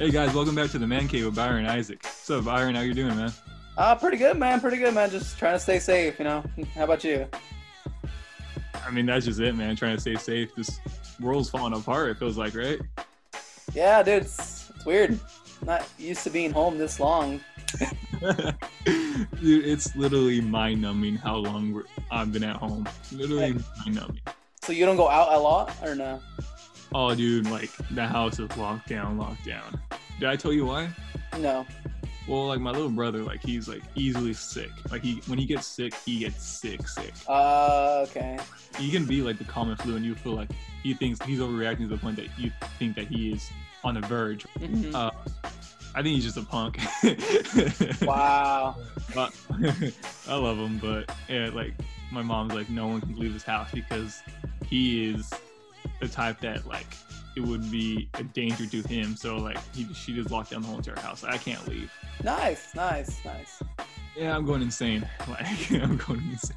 Hey guys, welcome back to the Man Cave with Byron Isaac. What's up, Byron? How you doing, man? Uh, pretty good, man. Pretty good, man. Just trying to stay safe, you know. How about you? I mean, that's just it, man. Trying to stay safe. This world's falling apart. It feels like, right? Yeah, dude. It's, it's weird. Not used to being home this long. Dude, it's literally mind-numbing how long I've been at home. Literally mind-numbing. So you don't go out a lot, or no? Oh, dude, like the house is locked down, locked down. Did I tell you why? No. Well, like my little brother, like he's like easily sick. Like he, when he gets sick, he gets sick, sick. Uh, okay. He can be like the common flu, and you feel like he thinks he's overreacting to the point that you think that he is on the verge. Mhm. Uh, I think he's just a punk. wow. But- I love him, but yeah, like my mom's like, no one can leave his house because he is the type that like it would be a danger to him. So like he, she just locked down the whole entire house. I can't leave. Nice, nice, nice. Yeah, I'm going insane. Like I'm going insane.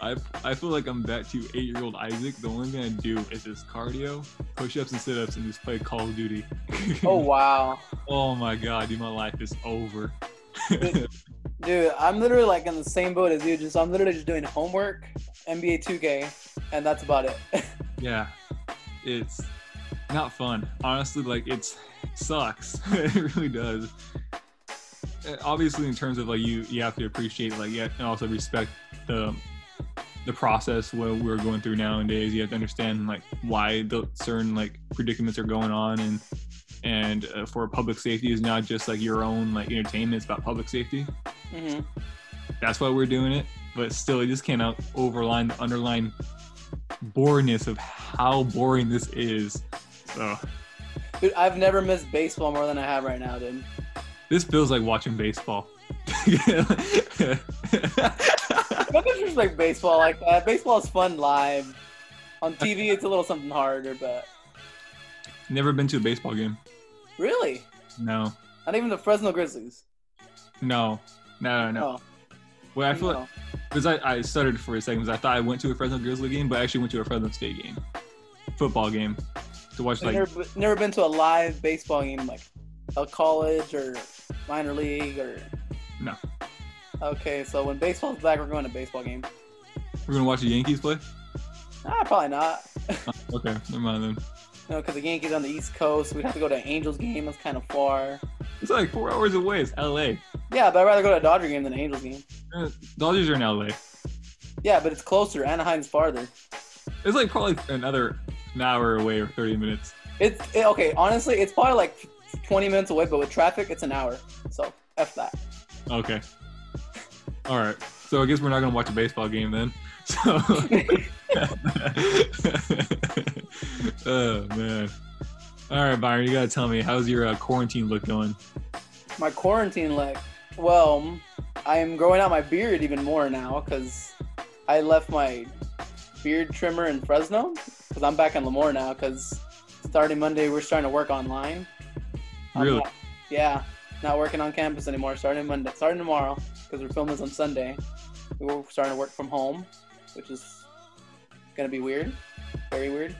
I I feel like I'm back to eight year old Isaac. The only thing I do is just cardio, push ups and sit ups, and just play Call of Duty. Oh wow, oh my god, dude, my life is over. dude. I'm literally like in the same boat as you. Just I'm literally just doing homework, NBA 2K, and that's about it. yeah, it's not fun. Honestly, like it's sucks. it really does. Uh, Obviously, in terms of like you, you have to appreciate like yeah, and also respect the the process what we're going through nowadays. You have to understand like why the certain like predicaments are going on, and and uh, for public safety is not just like your own like entertainment. It's about public safety. hmm That's why we're doing it. But still, it just cannot overline the underlying boringness of how boring this is. So Dude, I've never missed baseball more than I have right now, dude. this feels like watching baseball. Don't disrespect baseball like that. Baseball is fun live. On TV, it's a little something harder, but Never been to a baseball game. really, No, not even the Fresno Grizzlies. no, no, no. no. Oh, Well, I feel no. Because I, I stuttered for a second because I thought I went to a Fresno Grizzly game, but I actually went to a Fresno State game, football game, to watch like never, never been to a live baseball game like a college or minor league or. No. Okay, so when baseball's back, we're going to baseball game. we're gonna watch the Yankees play. Ah, probably not. Okay, never mind then. No, because the Yankees on the East Coast, we'd have to go to an Angels game. That's kind of far. It's like four hours away. It's L.A. Yeah, but I'd rather go to a Dodger game than an Angels game. Uh, Dodgers are in L.A. Yeah, but it's closer. Anaheim's farther. It's like probably another an hour away or 30 minutes. It's it, okay. Honestly, it's probably like 20 minutes away, but with traffic, it's an hour. So f that. Okay. All right. So I guess we're not gonna watch a baseball game then. So. oh man. All right, Byron, you gotta tell me how's your uh, quarantine look going? My quarantine look. Well, I am growing out my beard even more now because I left my beard trimmer in Fresno because I'm back in Lemoore now because starting Monday we're starting to work online. I'm Really? not- yeah, not working on campus anymore. Starting Monday, starting tomorrow because we're filming this on Sunday. We're starting to work from home, which is gonna be weird, very weird.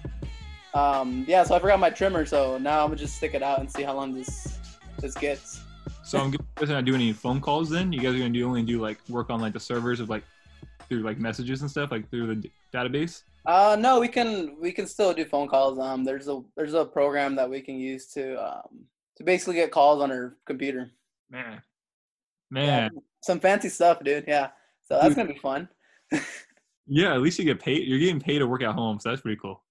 Um, yeah, so I forgot my trimmer, so now I'm gonna just stick it out and see how long this this gets. So I'm guessing you're not doing any phone calls then. You guys are gonna do only do like work on like the servers of like through like messages and stuff like through the d- database. Uh, no, we can we can still do phone calls. Um, there's a there's a program that we can use to um to basically get calls on our computer. Man, Yeah, man, some fancy stuff, dude. Yeah, so that's gonna be fun. yeah. At least you get paid. You're getting paid to work at home, so that's pretty cool.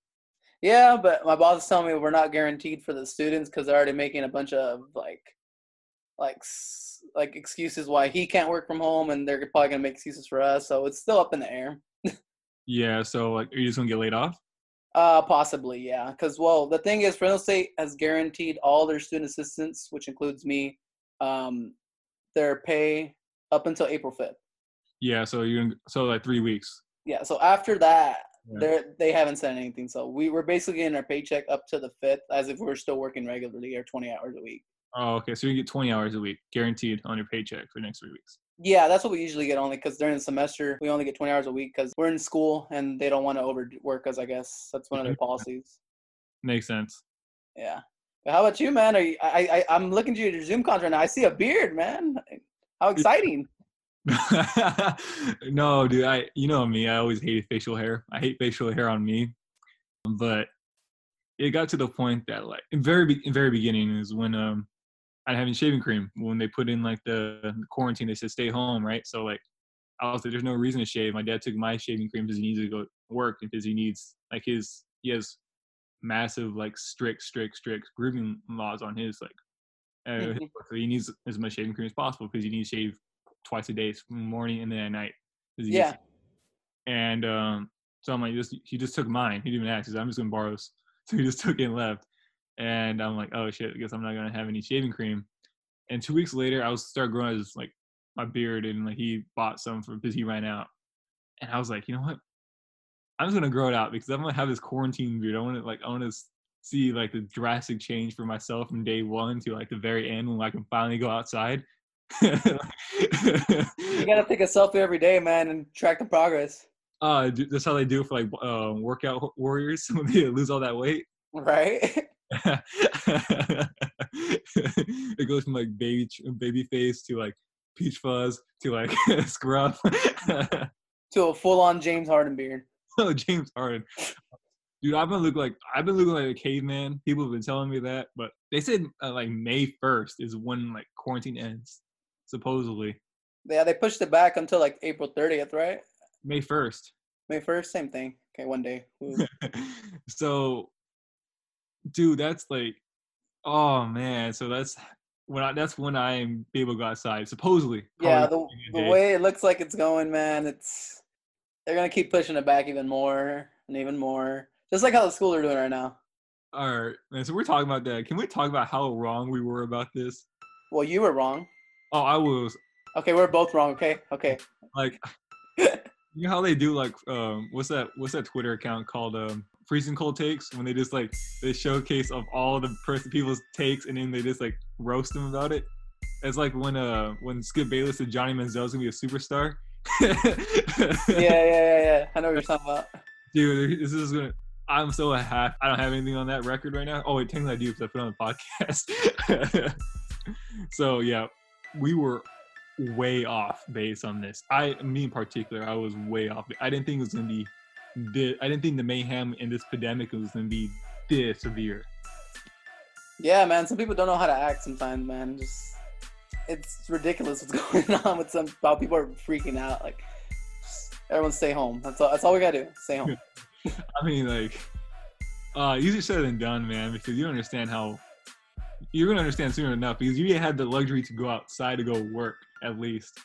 Yeah, but my boss is telling me we're not guaranteed for the students because they're already making a bunch of like like like excuses why he can't work from home, and they're probably gonna make excuses for us. So it's still up in the air. Yeah. So like, are you just gonna get laid off? Uh, possibly, yeah. Because well, the thing is, Fresno State has guaranteed all their student assistants, which includes me, um, their pay up until April fifth. Yeah. So you're so like three weeks. Yeah. So after that, Yeah. they they haven't said anything. So we were basically getting our paycheck up to the fifth, as if we were still working regularly or twenty hours a week. Oh, okay. So you get 20 hours a week guaranteed on your paycheck for the next three weeks. Yeah, that's what we usually get only because during the semester we only get twenty hours a week because we're in school and they don't want to overwork us. I guess that's one of their policies. Makes sense. Yeah. How about you, man? Are you, I, I I'm looking at you at your Zoom contract now. I see a beard, man. How exciting! no, dude. I you know me. I always hated facial hair. I hate facial hair on me. But it got to the point that like in very in very beginning is when um I having shaving cream when they put in like the, the quarantine. They said stay home, right? So like I was like, there's no reason to shave. My dad took my shaving cream because he needs to go work because he needs like his he has massive like strict strict strict grooming laws on his like uh, Mhm. so he needs as much shaving cream as possible because he needs to shave twice a day, morning and then at night. Yeah. And um, so I'm like, just he just took mine. He didn't even ask. Said, I'm just gonna borrow. this." So he just took it and left. And I'm like, oh shit, I guess I'm not gonna have any shaving cream. And two weeks later, I was start growing as like my beard, and like he bought some for because he ran out. And I was like, you know what? I'm just gonna grow it out because I'm gonna have this quarantine beard. I want to like I want to see like the drastic change for myself from day one to like the very end when I can finally go outside. You gotta take a selfie every day, man, and track the progress. uh, that's how they do it for like uh, workout warriors when they lose all that weight. Right? it goes from like baby baby face to like peach fuzz to like scrub. to a full-on James Harden beard. oh, James Harden. Dude, I've been looking like I've been looking like a caveman. People have been telling me that, but they said uh, like May first is when like quarantine ends, supposedly Yeah, they pushed it back until like April 30th, right? May first. May 1st, same thing. Okay, one day. So, dude, that's like, oh man. So that's when I that's when I am be able to go outside. Supposedly. yeah, the, the way it looks like it's going, man, it's they're gonna keep pushing it back even more and even more. Just like how the schools are doing right now. All right, man. So we're talking about that. Can we talk about how wrong we were about this? Well, you were wrong. Oh, I was Okay, we're both wrong. Okay, okay. like you know how they do like um what's that what's that Twitter account called um freezing cold takes when they just like they showcase of all the person people's takes and then they just like roast them about it. It's like when uh when Skip Bayless said Johnny Manziel's gonna be a superstar. yeah, yeah, yeah, yeah. I know what you're talking about. Dude, this is gonna. I'm so happy. I don't have anything on that record right now. Oh, wait, technically I do because I put on the podcast. so yeah, we were way off base on this. I, me in particular, I was way off. I didn't think it was gonna be. This, I didn't think the mayhem in this pandemic was gonna be this severe. Yeah, man. Some people don't know how to act sometimes, man. Just it's ridiculous what's going on with some how people are freaking out. Like everyone stay home. That's all that's all we gotta do. Stay home. I mean, like, uh, easier said than done, man. Because you don't understand how. You're gonna understand soon enough because you had the luxury to go outside to go work at least.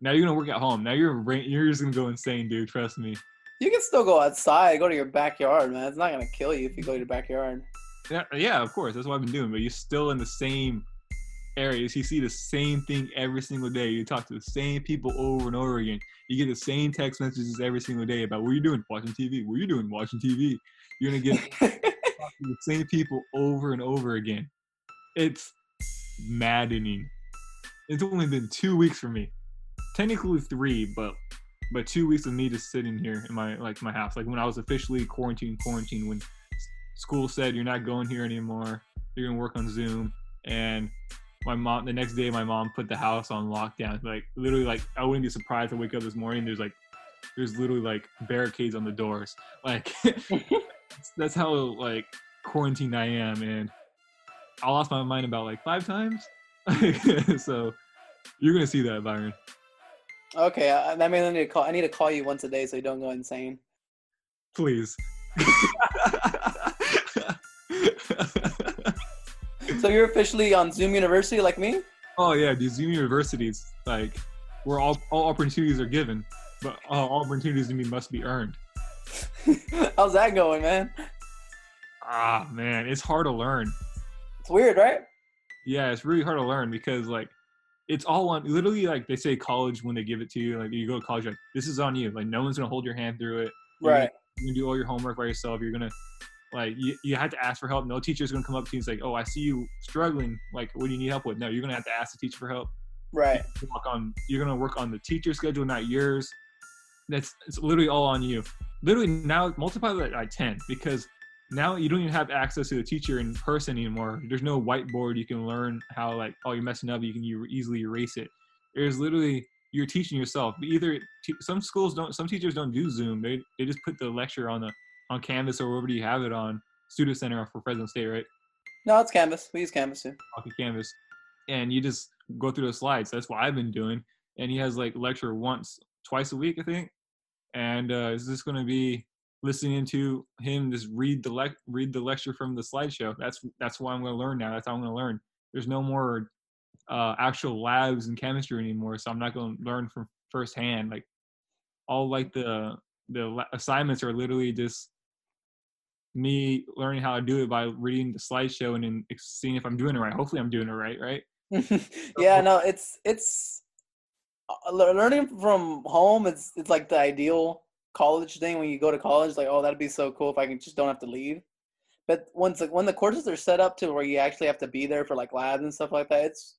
Now you're gonna work at home. Now you're you're just gonna go insane, dude. Trust me. You can still go outside, go to your backyard, man. It's not gonna kill you if you go to your backyard. Yeah, yeah, of course. That's what I've been doing. But you're still in the same areas. You see the same thing every single day. You talk to the same people over and over again. You get the same text messages every single day about what you're doing watching TV. What you're you doing watching TV? You're gonna get the same people over and over again. It's maddening. It's only been two weeks for me. Technically three, but but two weeks of me just sitting here in my like my house. Like when I was officially quarantined, quarantined when school said you're not going here anymore. You're gonna work on Zoom. And my mom the next day my mom put the house on lockdown. Like literally like I wouldn't be surprised to wake up this morning. There's like there's literally like barricades on the doors. Like that's how like quarantined I am, and I lost my mind about like five times. so you're gonna see that, Byron. Okay, I, that means I need to call. I need to call you once a day so you don't go insane. Please. So you're officially on Zoom University like me? oh yeah, these Zoom universities like where all all opportunities are given, but all all opportunities to me must be earned. How's that going, man? Ah man, it's hard to learn. It's weird, right? Yeah, it's really hard to learn because like it's all on literally like they say college when they give it to you, like you go to college, like this is on you. Like no one's gonna hold your hand through it. You're Right. You're gonna do all your homework by yourself. You're gonna like you, you have to ask for help. No teacher's gonna come up to you and say, Oh, I see you struggling. Like, what do you need help with? No, you're gonna have to ask the teacher for help. Right. You work on you're gonna work on the teacher schedule, not yours. That's it's literally all on you. Literally now multiply that by ten because now you don't even have access to the teacher in person anymore. There's no whiteboard you can learn how like oh you're messing up you can you easily erase it. There's literally you're teaching yourself. Either some schools don't, some teachers don't do Zoom. They they just put the lecture on the on Canvas or wherever you have it on Student Center for Fresno State, right? No, it's Canvas. We use Canvas too. Okay, Canvas, and you just go through the slides. That's what I've been doing. And he has like lecture once, twice a week, I think. And uh, is this going to be listening to him just read the lec- read the lecture from the slideshow? That's that's what I'm going to learn now. That's how I'm going to learn. There's no more uh, actual labs in chemistry anymore, so I'm not going to learn from firsthand. Like all like the the assignments are literally just me learning how to do it by reading the slideshow and then seeing if I'm doing it right. Hopefully, I'm doing it right, right? yeah, no, it's it's uh, learning from home. It's it's like the ideal college thing when you go to college. Like, oh, that'd be so cool if I can just don't have to leave. But once like when the courses are set up to where you actually have to be there for like labs and stuff like that, it's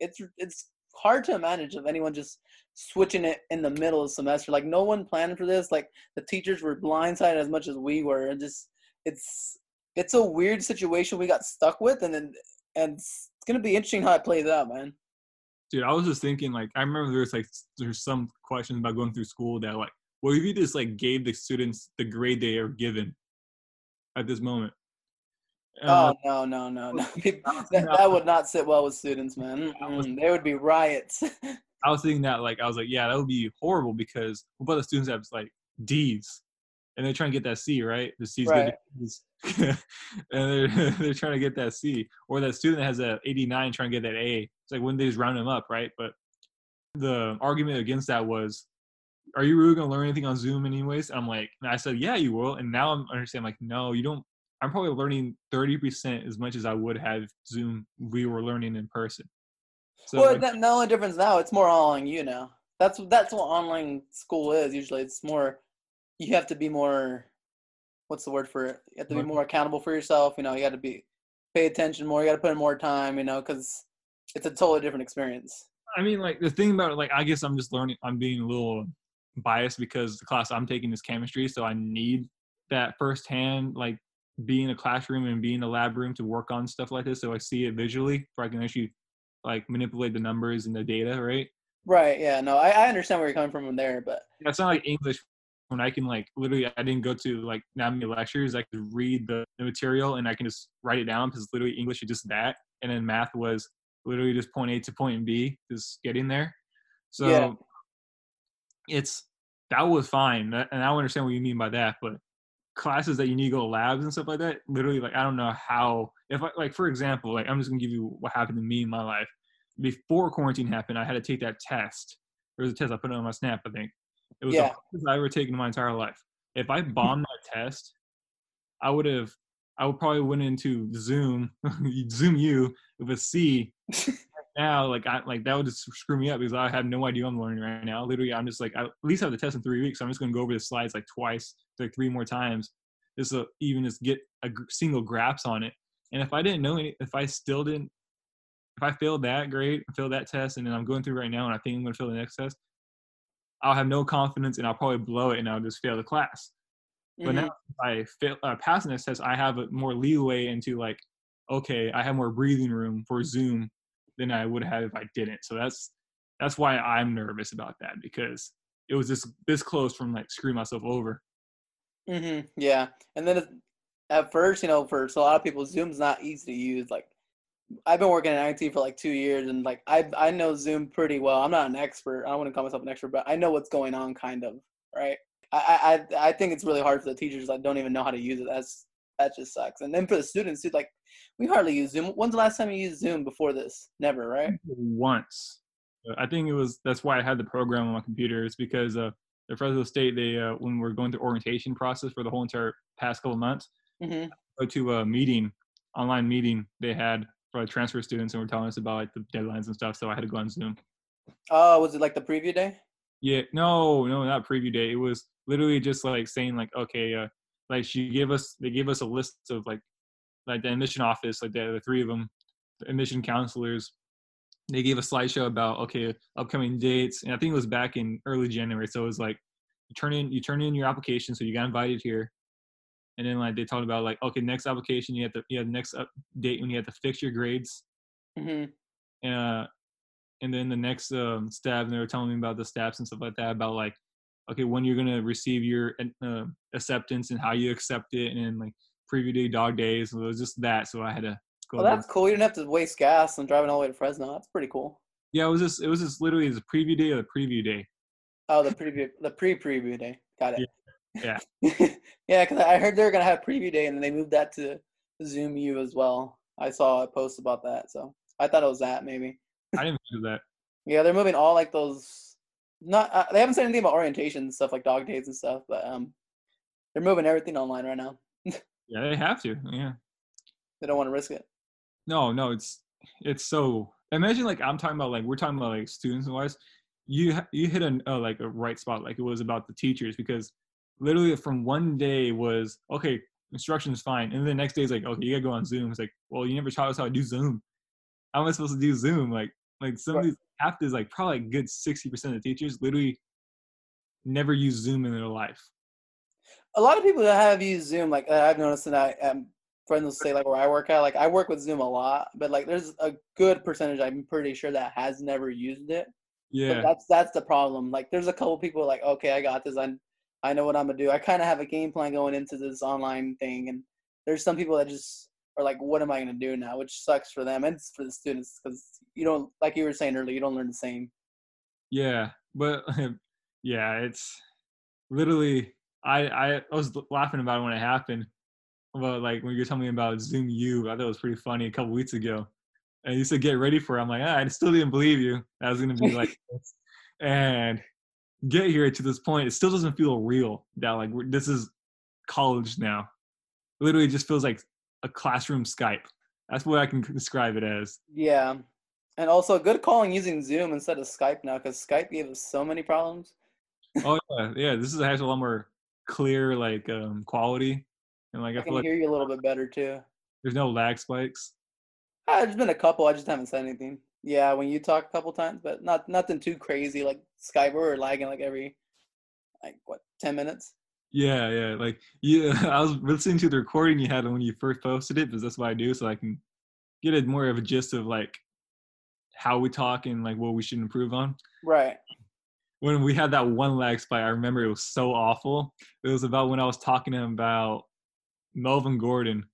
it's it's hard to manage if anyone just switching it in the middle of the semester. Like no one planned for this. Like the teachers were blindsided as much as we were, and just it's it's a weird situation we got stuck with, and then and it's gonna be interesting how it plays out, man. Dude, I was just thinking, like, I remember there's like there's some questions about going through school that like, what if you just like gave the students the grade they are given at this moment? Uh, oh no no no no! that, that would not sit well with students, man. Mm-mm. There would be riots. I was thinking that like I was like, yeah, that would be horrible because what about the students have like D's and they're trying to get that C, right? The C's right. good. and they're they're trying to get that C, or that student that has a 89 trying to get that A. It's like when they just round them up, right? But the argument against that was, are you really gonna learn anything on Zoom anyways? And I'm like, and I said, yeah, you will. And now I'm understanding, like, no, you don't. I'm probably learning 30% as much as I would have Zoom. We were learning in person. So well, like, the only difference now, it's more all on you now. That's that's what online school is. Usually, it's more you have to be more what's the word for it? You have to be more accountable for yourself. You know, you got to be pay attention more. You got to put in more time. You know, because it's a totally different experience. I mean, like the thing about it, like I guess I'm just learning. I'm being a little biased because the class I'm taking is chemistry, so I need that firsthand, like being in a classroom and being in a lab room to work on stuff like this, so I see it visually, so I can actually like manipulate the numbers and the data, right? Right. Yeah. No, I, I understand where you're coming from there, but yeah, it's not like English when I can like literally I didn't go to like that many lectures. I could read the, the material and I can just write it down because literally English is just that, and then math was literally just point A to point B, just getting there. So yeah. it's that was fine, and I understand what you mean by that. But classes that you need to go to labs and stuff like that, literally like I don't know how. If I like for example, like I'm just gonna give you what happened to me in my life before quarantine happened. I had to take that test. There was a test I put it on my snap, I think it was yeah. the hardest I ever taken in my entire life. If I bombed that test, I would have I would probably went into Zoom, Zoom you with a C. now, like I like that would just screw me up because I have no idea I'm learning right now. Literally, I'm just like I at least have the test in three weeks. So I'm just gonna go over the slides like twice, like three more times, just to even just get a single grasp on it. And if I didn't know any, if I still didn't, if I failed that grade, failed that test, and then I'm going through right now, and I think I'm gonna fail the next test, I'll have no confidence and I'll probably blow it and I'll just fail the class. Mm-hmm. But now if I fail, uh, passing this test, I have a more leeway into like, okay, I have more breathing room for Zoom than I would have if I didn't. So that's that's why I'm nervous about that because it was just this close from like screwing myself over. Mm-hmm. Yeah, and then at first, you know, for a lot of people, Zoom's not easy to use. Like I've been working in IT for like two years, and like I I know Zoom pretty well. I'm not an expert. I don't want to call myself an expert, but I know what's going on, kind of. Right. I I I think it's really hard for the teachers that don't even know how to use it. That's that just sucks. And then for the students, too, like we hardly use Zoom. When's the last time you used Zoom before this? Never, right? Once. I think it was. That's why I had the program on my computer. It's because uh, the Fresno State, they uh, when we're going through orientation process for the whole entire past couple months, mm-hmm. go to a meeting, online meeting they had for like transfer students and were telling us about like the deadlines and stuff. So I had to go on Zoom. Oh, uh, was it like the preview day? Yeah, no, no, not preview day. It was literally just like saying like, okay, uh, like she gave us, they gave us a list of like, like the admission office, like the, the three of them, the admission counselors. They gave a slideshow about okay, upcoming dates, and I think it was back in early January. So it was like, you turn in, you turn in your application, so you got invited here. and then like they talked about like okay, next application you have to you have next update when you have to fix your grades. hmm uh, and then the next um, step, and they were telling me about the steps and stuff like that, about like, okay, when you're gonna receive your uh, acceptance and how you accept it, and then like preview day, dog days. So it was just that. So I had to go. Well, that's cool. You didn't have to waste gas and driving all the way to Fresno. That's pretty cool. yeah, it was just it was just literally the preview day or the preview day. Oh, the preview, the pre-preview day. Got it. Yeah. yeah, because I heard they were gonna have preview day, and then they moved that to Zoom U as well. I saw a post about that, so I thought it was that maybe. I didn't do that. Yeah, they're moving all like those. Not uh, they haven't said anything about orientation and stuff like dog days and stuff, but um, they're moving everything online right now. Yeah, they have to. Yeah. They don't want to risk it. No, no, it's it's so. Imagine like I'm talking about like we're talking about like students and wise. You you hit a uh, like a right spot like it was about the teachers because literally from one day was okay instruction is fine and then the next day is like okay you gotta go on Zoom. It's like well you never taught us how to do Zoom. How am I supposed to do Zoom? Like like some of these is like probably a good sixty percent of the teachers literally never use Zoom in their life. A lot of people that have used Zoom, like I've noticed, and I um, friends will say like where I work at, like I work with Zoom a lot, but like there's a good percentage I'm pretty sure that has never used it. But Yeah. that's that's the problem. Like there's a couple people like, okay, I got this. I I know what I'm gonna do. I kind of have a game plan going into this online thing, and there's some people that just are like, what am I gonna do now? Which sucks for them and for the students because you don't, like you were saying earlier, you don't learn the same. Yeah, but yeah, it's literally I I was laughing about it when it happened. About like when you were telling me about Zoom U, I thought it was pretty funny a couple weeks ago. And you said get ready for it. I'm like, ah, I still didn't believe you. I was gonna be like. And get here to this point, it still doesn't feel real. That like this is college now. Literally, just feels like a classroom Skype. That's what I can describe it as. Yeah, and also good calling using Zoom instead of Skype now because Skype gave us so many problems. Oh yeah, yeah. This is has a lot more clear like um quality, and like I, I can like hear you a little bit better too. there's no lag spikes. Ah, there's been a couple. I just haven't said anything. Yeah, when you talk a couple times, but not nothing too crazy like Skype. We were lagging like every like what ten minutes. Yeah, yeah. Like yeah, I was listening to the recording you had when you first posted it because that's what I do, so I can get a more of a gist of like how we talk and like what we should improve on. Right. When we had that one lag spike, I remember it was so awful. It was about when I was talking to him about Melvin Gordon,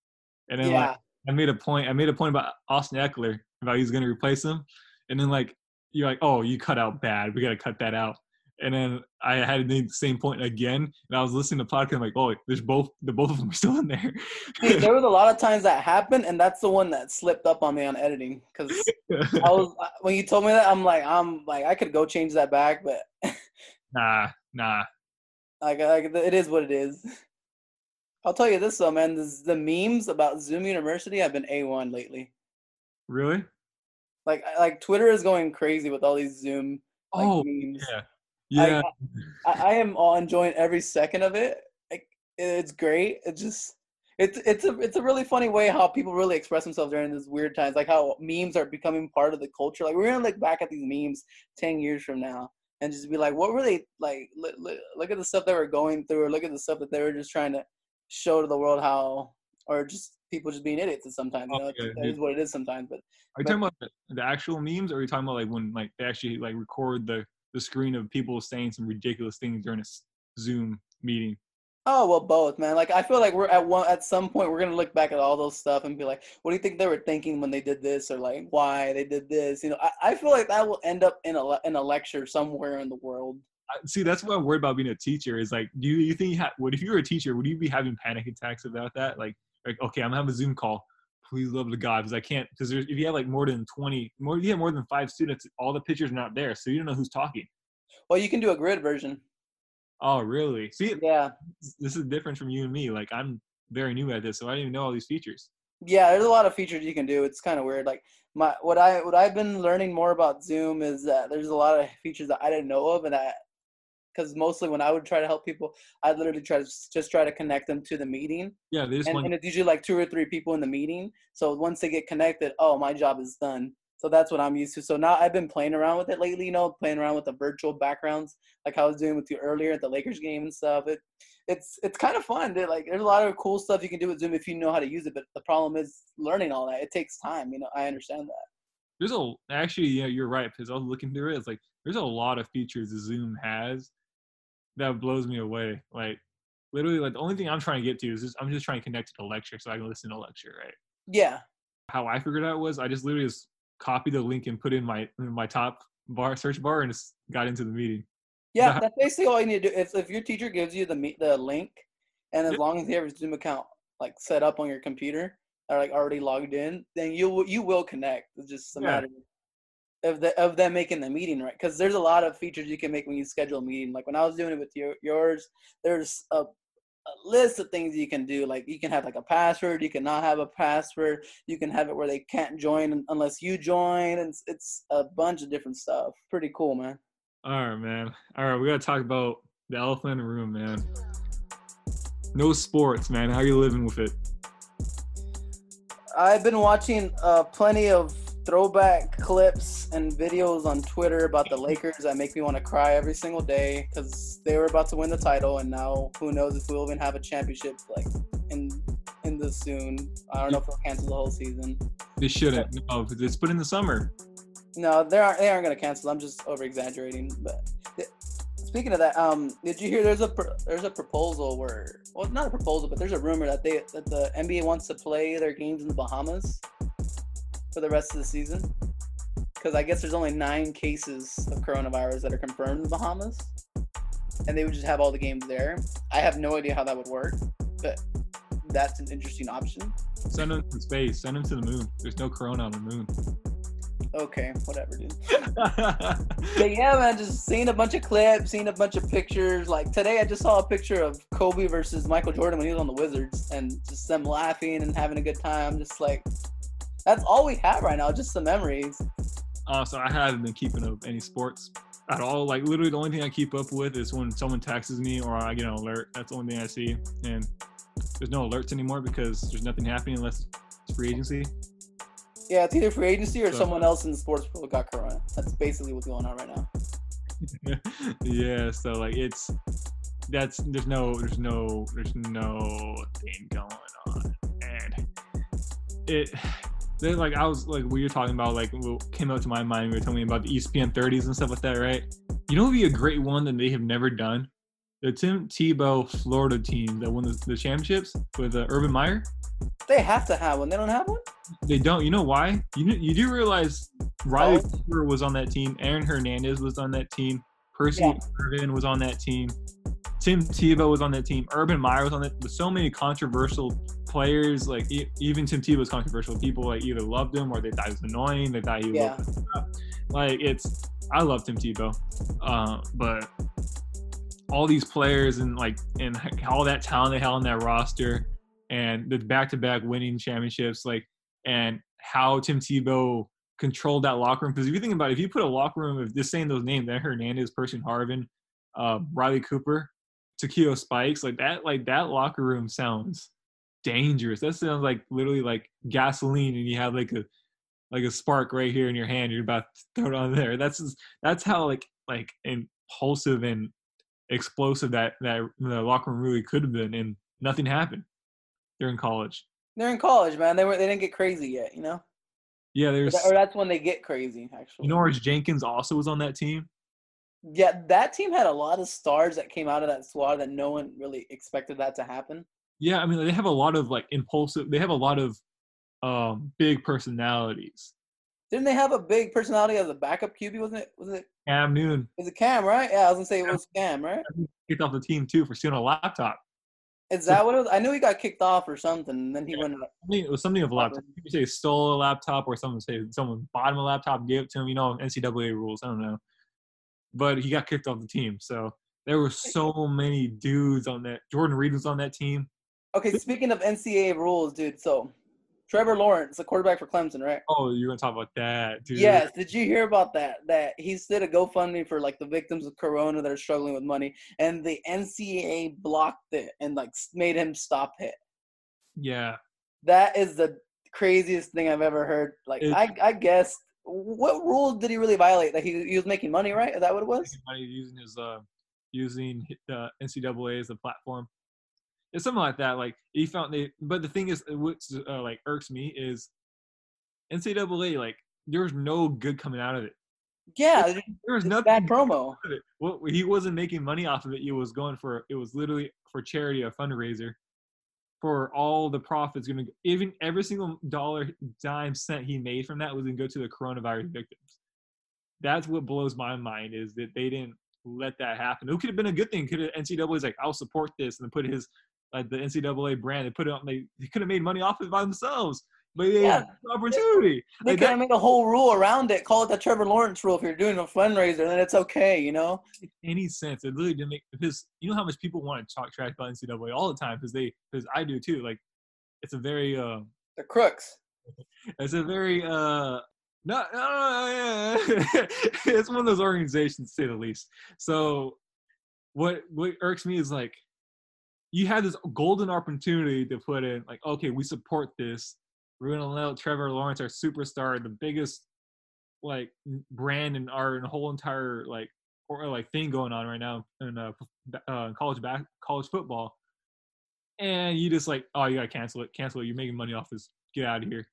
and then like I made a point. I made a point about Austin Ekeler about he's gonna replace him, and then like you're like, oh, you cut out bad. We gotta cut that out. And then I had to make the same point again, and I was listening to podcast. I'm like, oh, there's both. The both of them are still in there. There was a lot of times that happened, and that's the one that slipped up on me on editing because I was when you told me that I'm like I'm like I could go change that back, but nah, nah. like, like it is what it is. I'll tell you this though, man. This, the memes about Zoom University have been a one lately. Really? Like like Twitter is going crazy with all these Zoom like oh, memes. yeah, yeah. I, I am all enjoying every second of it. Like it's great. It just it's it's a it's a really funny way how people really express themselves during these weird times. Like how memes are becoming part of the culture. Like we're gonna look back at these memes ten years from now and just be like, what were they like? Look, look, look at the stuff they were going through, or look at the stuff that they were just trying to show to the world how, or just people just being idiots. Sometimes you Oh, know, yeah, it's, that is what it is sometimes. But Are you talking about the, the actual memes, or are you talking about like when like they actually like record the the screen of people saying some ridiculous things during a Zoom meeting? Oh well, both, man. Like I feel like we're at one at some point we're gonna look back at all those stuff and be like, what do you think they were thinking when they did this, or like why they did this? You know, I, I feel like that will end up in a in a lecture somewhere in the world. See, that's what I'm worried about being a teacher. Is like, do you, you think you ha- what if you were a teacher? Would you be having panic attacks about that? Like, like okay, I'm gonna have a Zoom call. Please love to God, because I can't. Because if you have like more than twenty, more you have more than five students, all the pictures are not there, so you don't know who's talking. Well, you can do a grid version. Oh, really? See, Yeah, this is different from you and me. Like, I'm very new at this, so I didn't even know all these features. yeah. There's a lot of features you can do. It's kind of weird. Like my what I what I've been learning more about Zoom is that there's a lot of features that I didn't know of, and that because mostly when I would try to help people, I'd literally try to just try to connect them to the meeting. Yeah, they just and, want. and it's usually like two or three people in the meeting. So once they get connected, oh, my job is done. So that's what I'm used to. So now I've been playing around with it lately, you know, playing around with the virtual backgrounds, like I was doing with you earlier at the Lakers game and stuff. It it's it's kind of fun. Dude. Like there's a lot of cool stuff you can do with Zoom if you know how to use it. But the problem is learning all that. It takes time. You know, I understand that. There's a actually, yeah, you're right. Because I was looking through it, it's like there's a lot of features Zoom has that blows me away. Like literally, like the only thing I'm trying to get to is just I'm just trying to connect to the lecture so I can listen to a lecture, right? Yeah. How I figured out was I just literally just copy the link and put in my in my top bar search bar and just got into the meeting. Yeah, that's basically all you need to do. If if your teacher gives you the meet the link, and as Yep. long as you have your Zoom account like set up on your computer or like already logged in, then you will you will connect. It's just a Yeah. matter of the of them making the meeting right. Because there's a lot of features you can make when you schedule a meeting. Like when I was doing it with your, yours, there's a, a list of things you can do. Like you can have like a password. You can not have a password. You can have it where they can't join unless you join, and it's, it's a bunch of different stuff. Pretty cool, man. All right, man. All right, we gotta talk about the elephant in the room, man. No sports, man. How you living with it? I've been watching uh, plenty of throwback clips and videos on Twitter about the Lakers that make me want to cry every single day because they were about to win the title, and now who knows if we'll even have a championship like in in the soon. I don't know if they'll cancel the whole season. They shouldn't. No, it's put in the summer. No, they aren't. They aren't gonna cancel. I'm just over exaggerating. But th- speaking of that, um, did you hear there's a pr- there's a proposal where well, not a proposal, but there's a rumor that they that the NBA wants to play their games in the Bahamas for the rest of the season. Because I guess there's only nine cases of coronavirus that are confirmed in the Bahamas, and they would just have all the games there. I have no idea how that would work, but that's an interesting option. Send them to space. Send them to the moon. There's no corona on the moon. Okay, whatever, dude. But yeah, man, just seeing a bunch of clips, seeing a bunch of pictures. Like today, I just saw a picture of Kobe versus Michael Jordan when he was on the Wizards, and just them laughing and having a good time. Just like that's all we have right now, just the memories. uh, so I haven't been keeping up any sports at all. Like literally, the only thing I keep up with is when someone taxes me or I get an alert. That's the only thing I see. And there's no alerts anymore because there's nothing happening unless it's free agency. Yeah, it's either free agency or So- someone else in the sports world got corona. That's basically what's going on right now. yeah, so like it's that's there's no there's no there's no thing going on, and it then like I was like we were talking about like what came up to my mind. We were telling me about the ESPN 30s and stuff like that, right? You know, what would be a great one that they have never done. The Tim Tebow Florida team that won the, the championships with uh, Urban Meyer. They have to have one. They don't have one. They don't. You know why? You you do realize Riley Oh. Cooper was on that team. Aaron Hernandez was on that team. Percy Yeah. Harvin was on that team. Tim Tebow was on that team. Urban Meyer was on it. With so many controversial players, like e- even Tim Tebow was controversial. People like either loved him or they thought he was annoying. They thought he was Yeah. like it's. I love Tim Tebow, uh, but all these players and like and all that talent they had on that roster and the back-to-back winning championships, like and how Tim Tebow controlled that locker room. Because if you think about it, if you put a locker room of just saying those names, then Hernandez, Percy Harvin, uh, Riley Cooper, Takeo Spikes, like that, like that locker room sounds dangerous. That sounds like literally like gasoline, and you have like a like a spark right here in your hand. You're about to throw it on there. That's just, that's how like like impulsive and explosive that that the locker room really could have been, and nothing happened They're in college. They're in college, man. They were. They didn't get crazy yet. You know. Yeah, Or, there's that- or that's when they get crazy. Actually. you know Orange Jenkins also was on that team. Yeah, that team had a lot of stars that came out of that squad that no one really expected that to happen. Yeah, I mean they have a lot of like impulsive. They have a lot of um big personalities. Didn't they have a big personality as a backup QB? Wasn't it? Was it? Cam Newton? Is it Cam? Right? Yeah, I was gonna say it was Cam. Right? kicked off the team too for stealing a laptop. Is that what it was? I knew he got kicked off or something. And then he went. I mean, it was something of a laptop. You say he stole a laptop, or someone say someone bought him a laptop, gave it to him. You know, NCAA rules. I don't know, but he got kicked off the team. So there were so many dudes on that. Jordan Reed was on that team. Okay, speaking of NCAA rules, dude. So Trevor Lawrence, the quarterback for Clemson, right? Oh, you're gonna talk about that, dude? Yes. Did you hear about that? That he did a GoFundMe for like the victims of Corona that are struggling with money, and the NCAA blocked it and like made him stop it. Yeah. That is the craziest thing I've ever heard. Like It- I, I guess what rule did he really violate? That he, he was making money, right? Is that what it was? Money using his uh using the NCAA as a platform. It's something like that. Like he found they, but the thing is, what uh, like irks me is NCAA. Like there's no good coming out of it. Yeah, There was nothing bad promo. it. Well, he wasn't making money off of it. It was going for it was literally for charity, a fundraiser for all the profits. Going to even every single dollar, dime, cent he made from that was going to go to the coronavirus victims. That's what blows my mind is that they didn't let that happen. It could have been a good thing. Could have NCAA is like, I'll support this, and put his like the NCAA brand and put it on. They, they could have made money off it by themselves, but they Yeah. opportunity. They Like, could have made a whole rule around it. Call it the Trevor Lawrence rule. If you're doing a fundraiser, then it's okay. You know. make any sense. It literally didn't make because you know how much people want to talk trash about NCAA all the time because they because I do too. Like it's a very uh The crooks. it's a very uh no, no, no, yeah. it's one of those organizations to say the least. So what what irks me is like you had this golden opportunity to put in like okay we support this we're gonna let Trevor Lawrence our superstar the biggest like brand in our whole entire like or like thing going on right now in uh, uh college back college football. And you just like oh you gotta cancel it cancel it. You're making money off this. Get out of here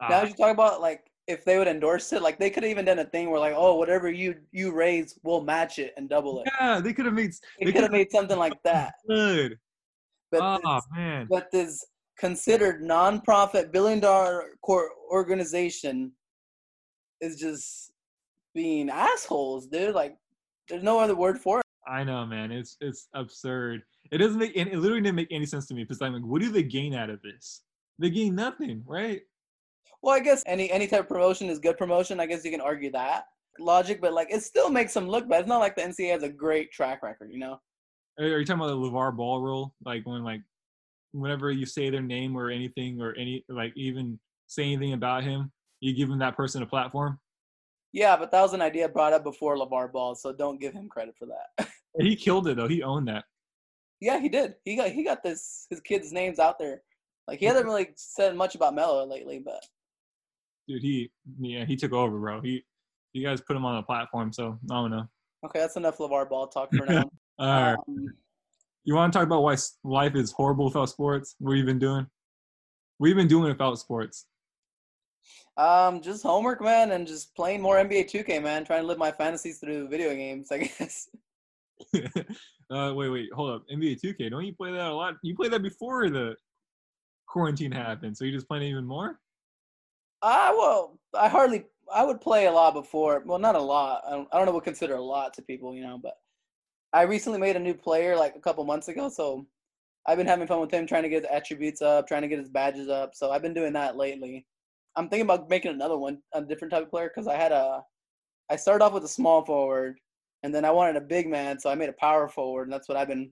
Now Ah, you talk about like if they would endorse it, like they could have even done a thing where like, oh, whatever you you raise, we'll match it and double it. yeah they could have made They they could have made something like that. good. But oh this, man. but this considered nonprofit billion dollar core organization is just being assholes, dude. Like, there's no other word for it. I know, man. It's it's absurd. It doesn't make it literally didn't make any sense to me because I'm like, what do they gain out of this? They gain nothing, right? Well, I guess any any type of promotion is good promotion. I guess you can argue that logic, but like it still makes them look bad. It's not like the NCAA has a great track record, you know. Are are you talking about the LeVar Ball rule? Like when like whenever you say their name or anything or any like even say anything about him, you give him that person a platform. Yeah, but that was an idea brought up before LeVar Ball, so don't give him credit for that. He killed it though. He owned that. yeah, he did. He got he got this his kids' names out there. Like he hasn't really said much about Melo lately, but Dude, he yeah, he took over, bro. He you guys put him on a platform, so I don't know. okay, that's enough LeVar Ball talk for now. All right. Um, You want to talk about why life is horrible without sports? What have you been doing? What have you been doing without sports? Um, just homework, man, and just playing more NBA 2K, man. Trying to live my fantasies through video games, I guess. uh, wait, wait, hold up. NBA 2K, don't you play that a lot? You played that before the quarantine happened, so you just playing it even more? Ah, well, I hardly, I would play a lot before. Well, not a lot. I don't, I don't know what consider a lot to people, you know. But I recently made a new player like a couple months ago, so I've been having fun with him, trying to get his attributes up, trying to get his badges up. So I've been doing that lately. I'm thinking about making another one, a different type of player, because I had a, I started off with a small forward, and then I wanted a big man, so I made a power forward, and that's what I've been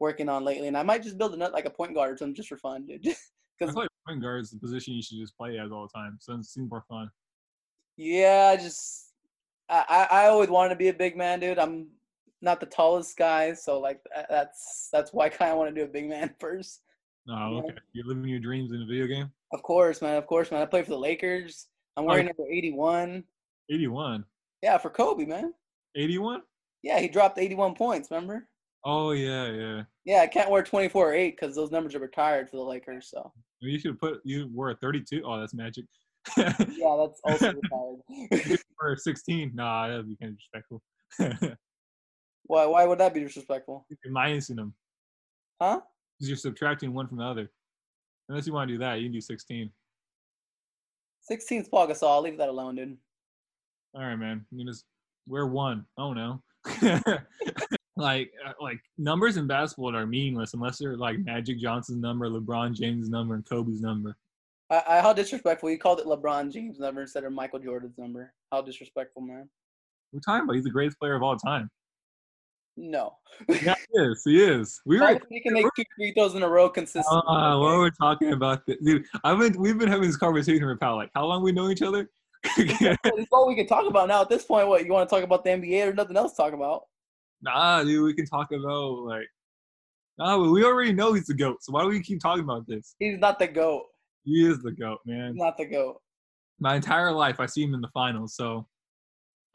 working on lately. And I might just build another like a point guard or something just for fun, dude. Because like point guard is the position you should just play as all the time. So it seems more fun. Yeah, I just I, I I always wanted to be a big man, dude. I'm not the tallest guy, so like that's that's why I kind of want to do a big man first. Oh, okay. You're living your dreams in a video game? Of course, man. Of course, man. I play for the Lakers. I'm Oh, wearing number 81. 81. Yeah, for Kobe, man. 81? Yeah, he dropped 81 points. Remember? Oh, yeah, yeah. Yeah, I can't wear 24 or 8 because those numbers are retired for the Lakers. So You should put, you were a 32. Oh, that's magic. yeah, that's also retired. or 16. Nah, that would be kind of disrespectful. Why? Why would that be disrespectful? You're minusing them. Huh? Because you're subtracting one from the other. Unless you want to do that, you can do 16. 16's Paul Gasol. I'll leave that alone, dude. All right, man. You just wear one. Oh no. like uh, like numbers in basketball are meaningless unless they're like Magic Johnson's number, LeBron James' number, and Kobe's number. I, I how disrespectful. You called it LeBron James' number instead of Michael Jordan's number. How disrespectful, man. We're talking about he's the greatest player of all time. No. Yeah, he is. He is. We were. you can make two free throws in a row consistently. Uh, what okay? we're talking about, this. dude. I've been. We've been having this conversation with pal. Like, how long we know each other? That's all we can talk about now. At this point, what you want to talk about the NBA? or nothing else to talk about. nah, dude. We can talk about like. Nah, but we already know he's the goat. So why do we keep talking about this? He's not the goat. He is the goat, man. He's not the goat. my entire life I see him in the finals. So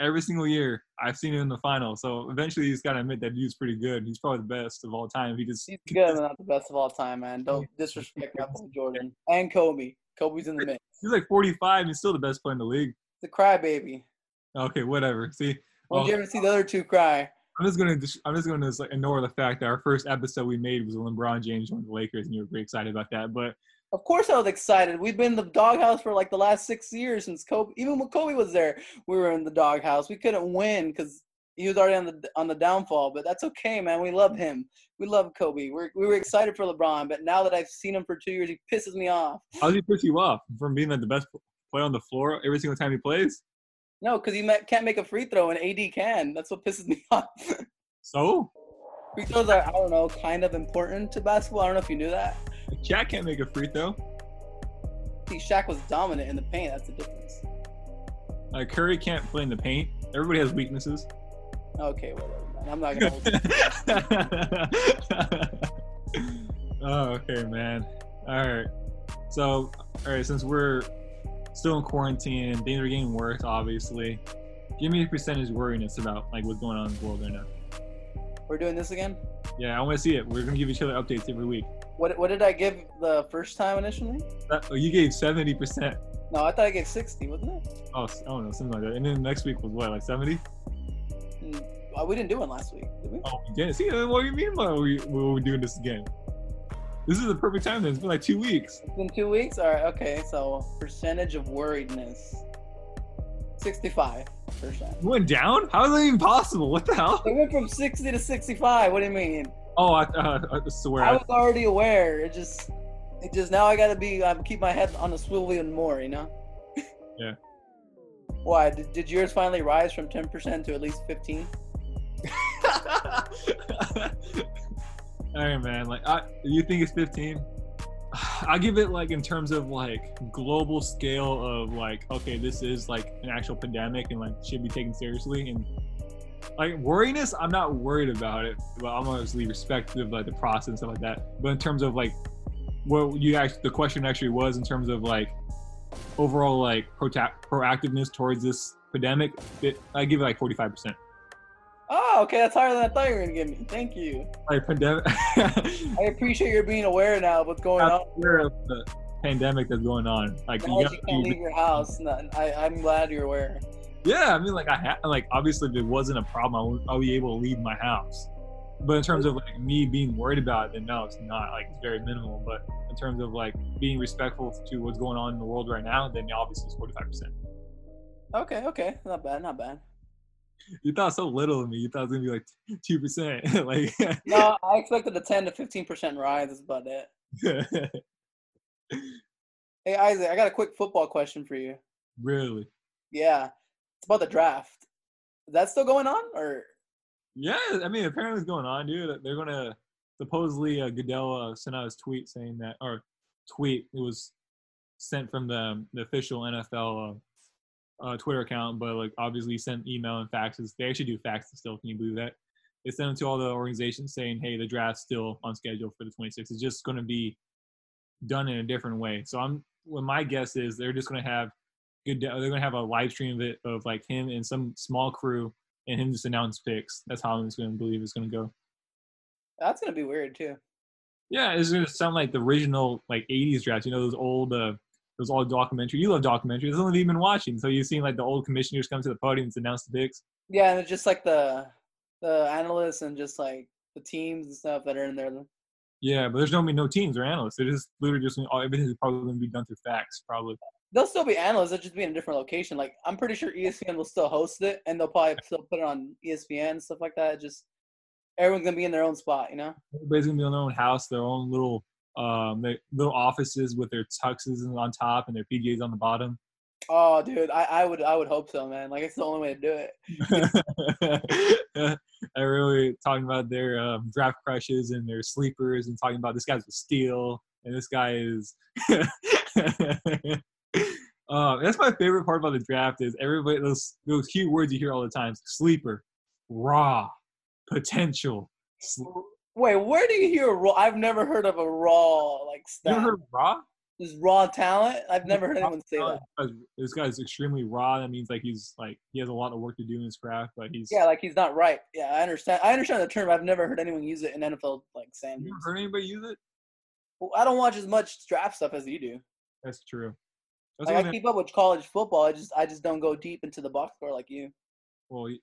every single year I've seen him in the final. So eventually he's got to admit that dude's pretty good. He's probably the best of all time. He just He's good, but not the best of all time, man. Don't disrespect Michael Jordan and Kobe. Kobe's in the mix. he's like 45. He's still the best player in the league. The crybaby. Okay, whatever. See, well, you ever see the other two cry? I'm just gonna I'm just gonna just, like ignore the fact that our first episode we made was when LeBron James joined the Lakers, and you were pretty excited about that. But Of course, I was excited. We've been in the doghouse for like the last six years since Kobe. Even when Kobe was there, we were in the doghouse. We couldn't win because he was already on the on the downfall. But that's okay, man. We love him. We love Kobe. We're, we were excited for LeBron, but now that I've seen him for two years, he pisses me off. how does he piss you off from being like the best player on the floor every single time he plays? No, because he can't make a free throw and AD can. That's what pisses me off. So free throws are, I don't know, kind of important to basketball. I don't know if you knew that. Shaq can't make a free throw. See, Shaq was dominant in the paint. That's the difference. Like Curry can't play in the paint. Everybody has weaknesses. Okay, whatever, man. I'm not gonna. oh, okay, man. All right. So, all right, since we're still in quarantine and things are getting worse, obviously, give me a percentage worriness about like what's going on in the world right now. We're doing this again. Yeah, I want to see it. We're gonna give each other updates every week. What what did I give the first time initially? That, oh, you gave seventy percent. No, I thought I gave 60, wasn't it? Oh, I don't know, something like that. And then next week was what, like seventy? Mm, uh, we didn't do one last week, did we? Oh, we did. See, uh, what do you mean by we we're doing this again? This is the perfect time. Then it's been like two weeks. It's been two weeks. All right, okay. So percentage of worriedness, 65 percent. You went down? How is that even possible? What the hell? It went from 60 to 65. What do you mean? Oh, I, uh, I swear. I was already aware. It just, it just now I gotta be, I keep my head on the swivel even more. You know? Yeah. Why did, did yours finally rise from 10 percent to at least 15? All right, man. Like, I, you think it's 15? I give it like in terms of like global scale of like, okay, this is like an actual pandemic and like should be taken seriously. And like worriness, I'm not worried about it, but I'm obviously respective of like the process and stuff like that. But in terms of like what you actually, the question actually was in terms of like overall like prota- proactiveness towards this pandemic, it, I give it like 45%. Oh, okay. That's higher than I thought you were gonna give me. Thank you. Like pandemic. I appreciate your being aware now of what's going I'm on. aware of the pandemic that's going on. Like, you you can't be- leave your house. No, I, I'm glad you're aware. Yeah, I mean, like, I ha- like obviously, if it wasn't a problem, I would, I'll be able to leave my house. But in terms of like me being worried about it, then no, it's not. Like, it's very minimal. But in terms of like being respectful to what's going on in the world right now, then obviously it's forty five percent. Okay, okay. Not bad, not bad. You thought so little of me. You thought it was gonna be like two percent. like, No, I expected a 10 to 15% rise. That's about it. Hey, Isaac, I got a quick football question for you. really? Yeah. It's about the draft. Is that still going on? Or Yeah, I mean, apparently it's going on, dude. They're gonna supposedly uh, Goodell uh, sent out his tweet saying that, or tweet it was sent from the the official NFL uh, uh, Twitter account, but like obviously sent email and faxes. They actually do faxes still. Can you believe that? They sent them to all the organizations saying, "Hey, the draft's still on schedule for the 26th. It's just going to be done in a different way." So I'm, well, my guess is they're just going to have. Goodell, they're going to have a live stream of it of like him and some small crew and him just announce picks. That's how I'm just to believe it's going to go. that's going to be weird, too. Yeah, it's going to sound like the original like '80s draft. You know those old, uh, those old documentary. You love documentaries. That's only you've been watching. So you've seen like the old commissioners come to the podium and announce the picks. Yeah, and it's just like the the analysts and just like the teams and stuff that are in there. Yeah, but there's no me, no teams or analysts. They're just literally just all everything's probably going to be done through facts, probably. They'll still be analysts. They'll just be in a different location. Like I'm pretty sure ESPN will still host it, and they'll probably still put it on ESPN and stuff like that. Just everyone's gonna be in their own spot, you know. Everybody's gonna be in their own house, their own little um their little offices with their tuxes on top and their PJs on the bottom. Oh, dude, I, I would I would hope so, man. Like it's the only way to do it. I really talking about their um, draft crushes and their sleepers and talking about this guy's a steal and this guy is. um, that's my favorite part about the draft is everybody those those cute words you hear all the time: sleeper, raw, potential. Sl- Wait, where do you hear raw? I've never heard of a raw like you heard raw? Just raw talent. I've never heard anyone say that. This guy's extremely raw. That means like he's like he has a lot of work to do in his craft, but he's Yeah, like he's not right. Yeah, I understand. I understand the term. I've never heard anyone use it in NFL like You heard anybody use it? Well, I don't watch as much draft stuff as you do. That's true. Like, I keep up with college football. I just I just don't go deep into the box score like you. well,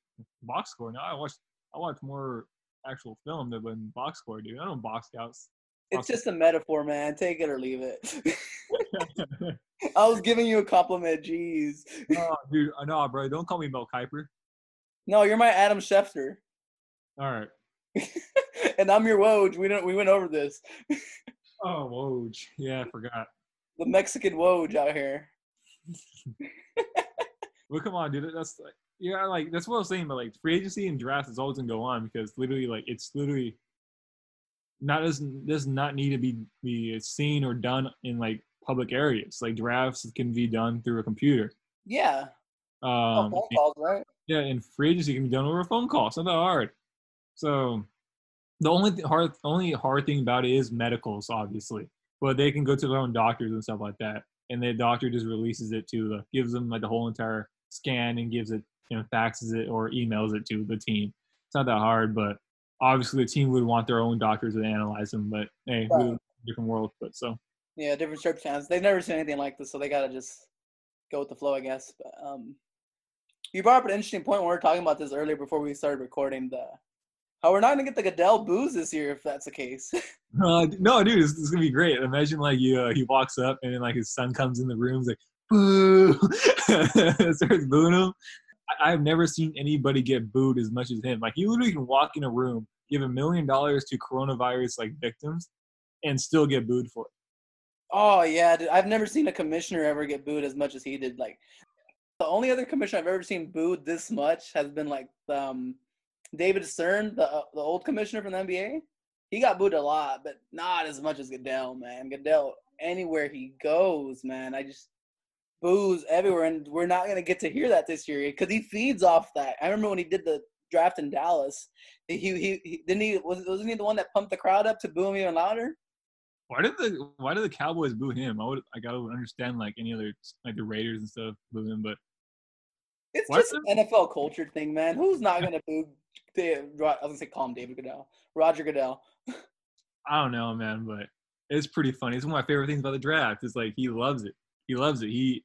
box score. Now I watch I watch more actual film than when box score, dude. I don't box scouts. It's just a metaphor, man. Take it or leave it. I was giving you a compliment. Jeez. no, dude, uh, I know, bro. Don't call me Mel Kiper. No, you're my Adam Schefter, All right. and I'm your Woj. We don't. We went over this. Oh, Woj. Yeah, I forgot. The Mexican Woj out here. Well, come on, dude. That's like, yeah, like that's what I was saying. But like free agency and draft is always gonna go on because literally, like it's literally not doesn't does not need to be be seen or done in like public areas. Like drafts can be done through a computer. Yeah. Oh, Um, phone calls, right? yeah, and free agency can be done over a phone call. It's not that hard. So the only th- hard only hard thing about it is medicals, obviously. But they can go to their own doctors and stuff like that, and the doctor just releases it to the gives them like the whole entire scan and gives it, you know, faxes it or emails it to the team. It's not that hard, but obviously the team would want their own doctors to analyze them. But hey, we Right. in a different world. But so Yeah, different circumstances. They've never seen anything like this, so they gotta just go with the flow, I guess. But um, you brought up an interesting point when we were talking about this earlier before we started recording. The how we're not gonna get the Goodell boos this year if that's the case. Uh, no, dude, it's, it's gonna be great. Imagine like you, uh, he walks up and then like his son comes in the room, he's like, boo, starts booing him. I, I've never seen anybody get booed as much as him. Like he literally can walk in a room, give a million dollars to coronavirus like victims, and still get booed for it. oh yeah, dude, I've never seen a commissioner ever get booed as much as he did. Like the only other commissioner I've ever seen booed this much has been like um, David Stern, the uh, the old commissioner from the NBA. He got booed a lot, but not as much as Goodell, man. Goodell, anywhere he goes, man, I just boos everywhere, and we're not gonna get to hear that this year because he feeds off that. I remember when he did the draft in Dallas. He he, he didn't he was wasn't he the one that pumped the crowd up to boo him even louder? Why did the Why did the Cowboys boo him? I would like I would understand like any other like the Raiders and stuff boo him, but It's just an NFL culture thing, man. Who's not gonna boo? Da- Ro- I was gonna say call him David Goodell, Roger Goodell. I don't know, man, but it's pretty funny. It's one of my favorite things about the draft. Is like he loves it. He loves it. He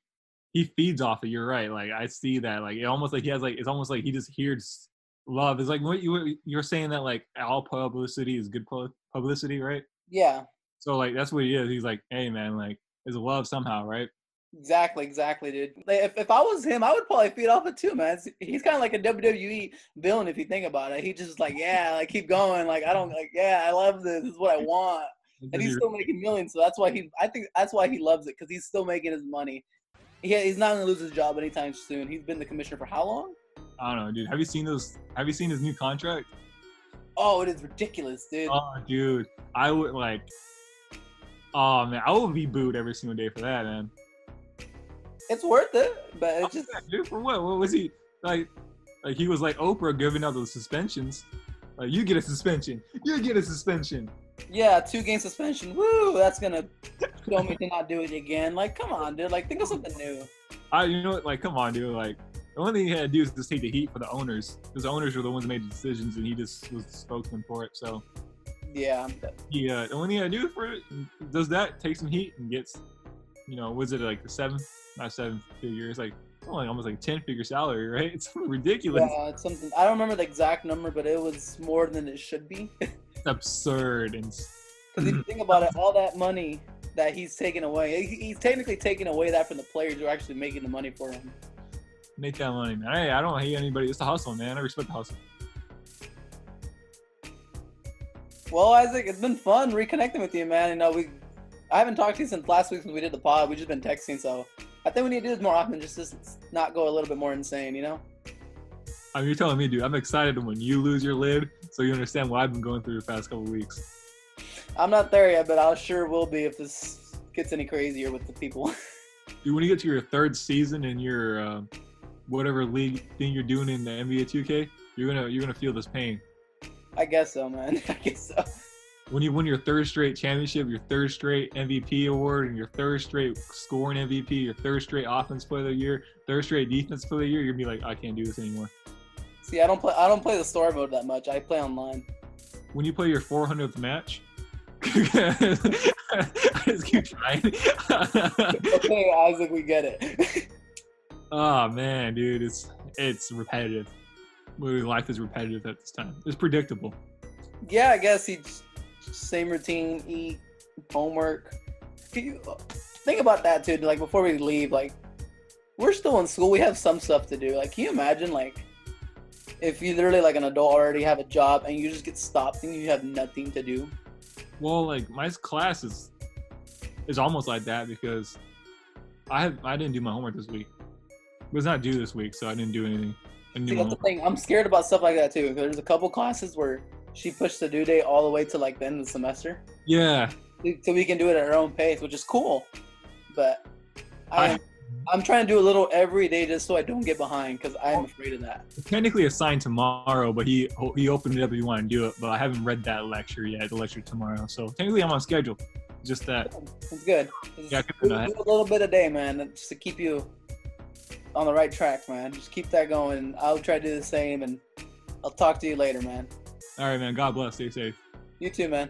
he feeds off it. You're right. Like I see that. Like it almost like he has like it's almost like he just hears love. It's like what you you're saying that like all publicity is good publicity, right? Yeah, So like that's what he is. He's like, hey man, like it's love somehow, right? Exactly, exactly, dude. Like, if if I was him, I would probably feed off it too, man. It's- he's kind of like a WWE villain if you think about it. He just like, yeah, like keep going. Like I don't like, yeah, I love this. This is what I want. and he's still making millions. So that's why he. I think that's why he loves it because he's still making his money. He, he's not gonna lose his job anytime soon. He's been the commissioner for how long? I don't know, dude. Have you seen those? Have you seen his new contract? Oh, it is ridiculous, dude. Oh, dude, I would like. Oh man, I would be booed every single day for that, man. It's worth it, but it's just Yeah, dude, for what? What was he like? Like he was like Oprah giving out those suspensions. Like you get a suspension, you get a suspension. yeah, two game suspension. Woo, that's gonna show me to not do it again. Like, come on, dude. Like, think of something new. I, you know what? Like, come on, dude. Like the only thing he had to do is just take the heat for the owners, because the owners were the ones that made the decisions, and he just was the spokesman for it. So Yeah, Yeah. uh, the only thing I do for it does that take some heat and gets, you know, was it like the seven, not seven figure? It's like it's only almost like ten figure salary, right? It's ridiculous. yeah, it's something. I don't remember the exact number, but it was more than it should be. Absurd and. Because if you think about it, all that money that he's taking away, he- he's technically taking away that from the players who are actually making the money for him. Make that money, man. Hey, I don't hate anybody. It's the hustle, man. I respect the hustle. Well, Isaac, it's been fun reconnecting with you, man. You know, we I haven't talked to you since last week since we did the pod. We've just been texting, so I think we need to do this more often, just to not go a little bit more insane, you know? I mean, you're telling me, dude. I'm excited when you lose your lid, so you understand what I've been going through the past couple weeks. I'm not there yet, but I sure will be if this gets any crazier with the people. Dude, when you get to your third season in your uh, whatever league thing you're doing in the NBA 2K, you're gonna you're gonna feel this pain. I guess so, man. I guess so. When you win your third straight championship, your third straight MVP award, and your third straight scoring MVP, your third straight offense player of the year, third straight defense player of the year, you're gonna be like, I can't do this anymore. See, I don't play. I don't play the story mode that much. I play online. When you play your 400th match, I just keep trying. okay, Isaac, we get it. oh man, dude, it's it's repetitive. Life is repetitive at this time. It's predictable. yeah, I guess he same routine, eat, homework. Can you think about that too? Like before we leave, like we're still in school. We have some stuff to do. Like, can you imagine like if you literally like an adult already have a job and you just get stopped and you have nothing to do? Well, like my class is is almost like that because I have I didn't do my homework this week. It was not due this week, so I didn't do anything. I didn't See, do that's the thing. I'm scared about stuff like that too. There's a couple classes where she pushed the due date all the way to like the end of the semester, Yeah, so we can do it at our own pace, which is cool. But I, I- I'm trying to do a little every day just so I don't get behind because I'm afraid of that. technically assigned tomorrow, but he oh, he opened it up if you want to do it. But I haven't read that lecture yet. The lecture tomorrow, so technically I'm on schedule. Just that. It's good. Just Yeah, do do a little bit a day, man, just to keep you on the right track, man. Just keep that going. I'll try to do the same, and I'll talk to you later, man. All right, man. God bless. Stay safe. You too, man.